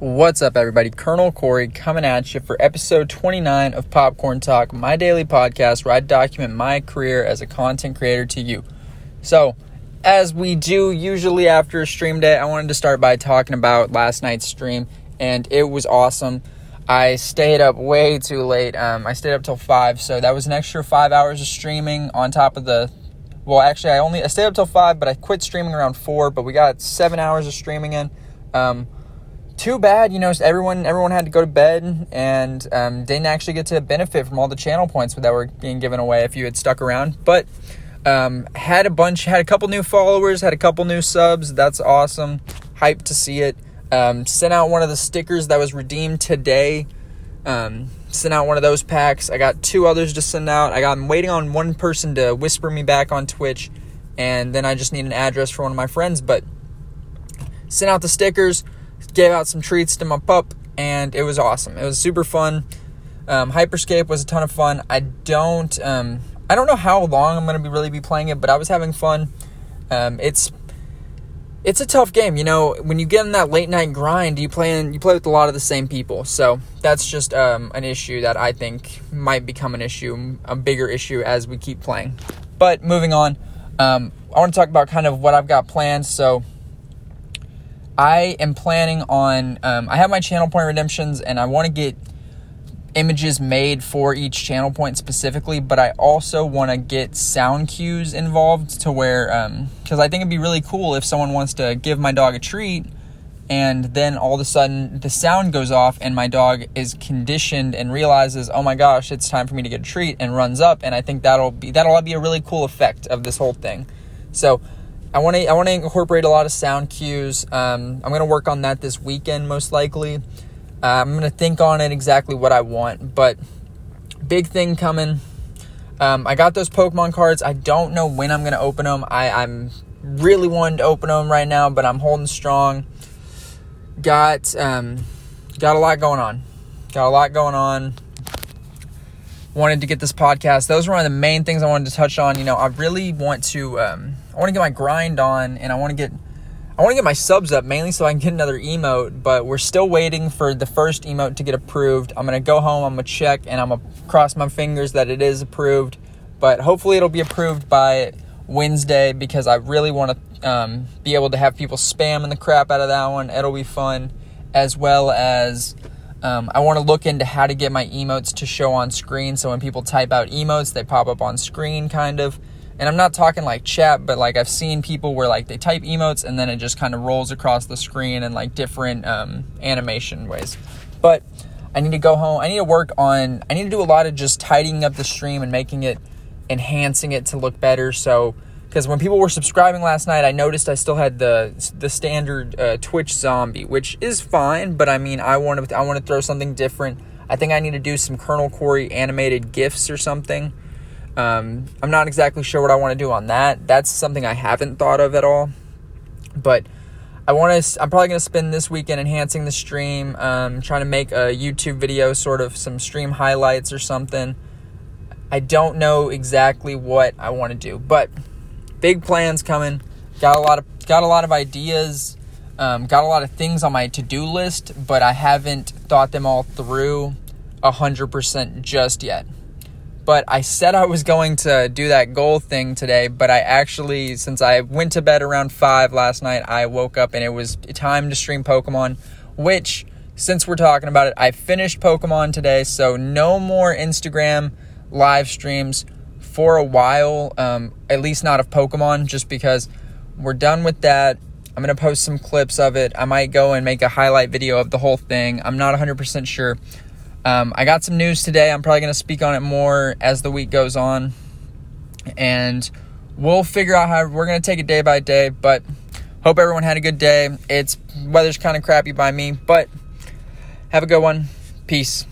What's up, everybody? Colonel Corey coming at you for episode 29 of Popcorn Talk, my daily podcast where I document my career as a content creator to you. So, as we do usually after a stream day, I wanted to start by talking about last night's stream, and it was awesome. I stayed up way too late. Um, I stayed up till 5, so that was an extra 5 hours of streaming on top of the. Well, actually, I only I stayed up till 5, but I quit streaming around 4, but we got 7 hours of streaming in. Um, too bad, you know, everyone everyone had to go to bed and um, didn't actually get to benefit from all the channel points that were being given away if you had stuck around. But um, had a bunch, had a couple new followers, had a couple new subs. That's awesome. Hyped to see it. Um, sent out one of the stickers that was redeemed today. Um, sent out one of those packs. I got two others to send out. I got I'm waiting on one person to whisper me back on Twitch, and then I just need an address for one of my friends. But sent out the stickers gave out some treats to my pup, and it was awesome. It was super fun. Um, Hyperscape was a ton of fun. I don't, um, I don't know how long I'm to be really be playing it, but I was having fun. Um, it's it's a tough game, you know. When you get in that late night grind, you play in, you play with a lot of the same people, so that's just um, an issue that I think might become an issue, a bigger issue as we keep playing. But moving on, um, I want to talk about kind of what I've got planned. So I am planning on. Um, I have my channel point redemptions, and I want to get images made for each channel point specifically. But I also want to get sound cues involved to where, because um, I think it'd be really cool if someone wants to give my dog a treat, and then all of a sudden the sound goes off, and my dog is conditioned and realizes, oh my gosh, it's time for me to get a treat, and runs up. And I think that'll be that'll be a really cool effect of this whole thing. So I want to I want to incorporate a lot of sound cues. Um, I'm to work on that this weekend most likely. Uh, I'm to think on it exactly what I want, but big thing coming. Um, I got those Pokemon cards. I don't know when I'm to open them. I, I'm really wanting to open them right now, but I'm holding strong. Got um, got a lot going on. Got a lot going on. Wanted to get this podcast. Those were one of the main things I wanted to touch on. You know, I really want to. Um, I want to get my grind on and I want to get I want to get my subs up mainly so I can get another emote, but we're still waiting for the first emote to get approved. I'm to go home, I'm to check and I'm to cross my fingers that it is approved, but hopefully it'll be approved by Wednesday because I really want to um, be able to have people spamming the crap out of that one. It'll be fun as well as um, I want to look into how to get my emotes to show on screen so when people type out emotes, they pop up on screen kind of and I'm not talking like chat, but like I've seen people where like they type emotes and then it just kind of rolls across the screen in like different um, animation ways. But I need to go home. I need to work on. I need to do a lot of just tidying up the stream and making it, enhancing it to look better. So because when people were subscribing last night, I noticed I still had the the standard uh, Twitch zombie, which is fine. But I mean, I want to I want to throw something different. I think I need to do some Colonel Corey animated gifs or something. Um, I'm not exactly sure what I want to do on that. That's something I haven't thought of at all. But I want to. I'm probably going to spend this weekend enhancing the stream, um, trying to make a YouTube video, sort of some stream highlights or something. I don't know exactly what I want to do, but big plans coming. Got a lot of got a lot of ideas. Um, got a lot of things on my to-do list, but I haven't thought them all through hundred percent just yet but I said I was going to do that goal thing today, but I actually, since I went to bed around 5 last night, I woke up and it was time to stream Pokemon, which, since we're talking about it, I finished Pokemon today, so no more Instagram live streams for a while, um, at least not of Pokemon, just because we're done with that. I'm going to post some clips of it. I might go and make a highlight video of the whole thing. I'm not 100% sure. Um, I got some news today. I'm probably going to speak on it more as the week goes on. And we'll figure out how we're going to take it day by day. But hope everyone had a good day. It's weather's kind of crappy by me, but have a good one. Peace.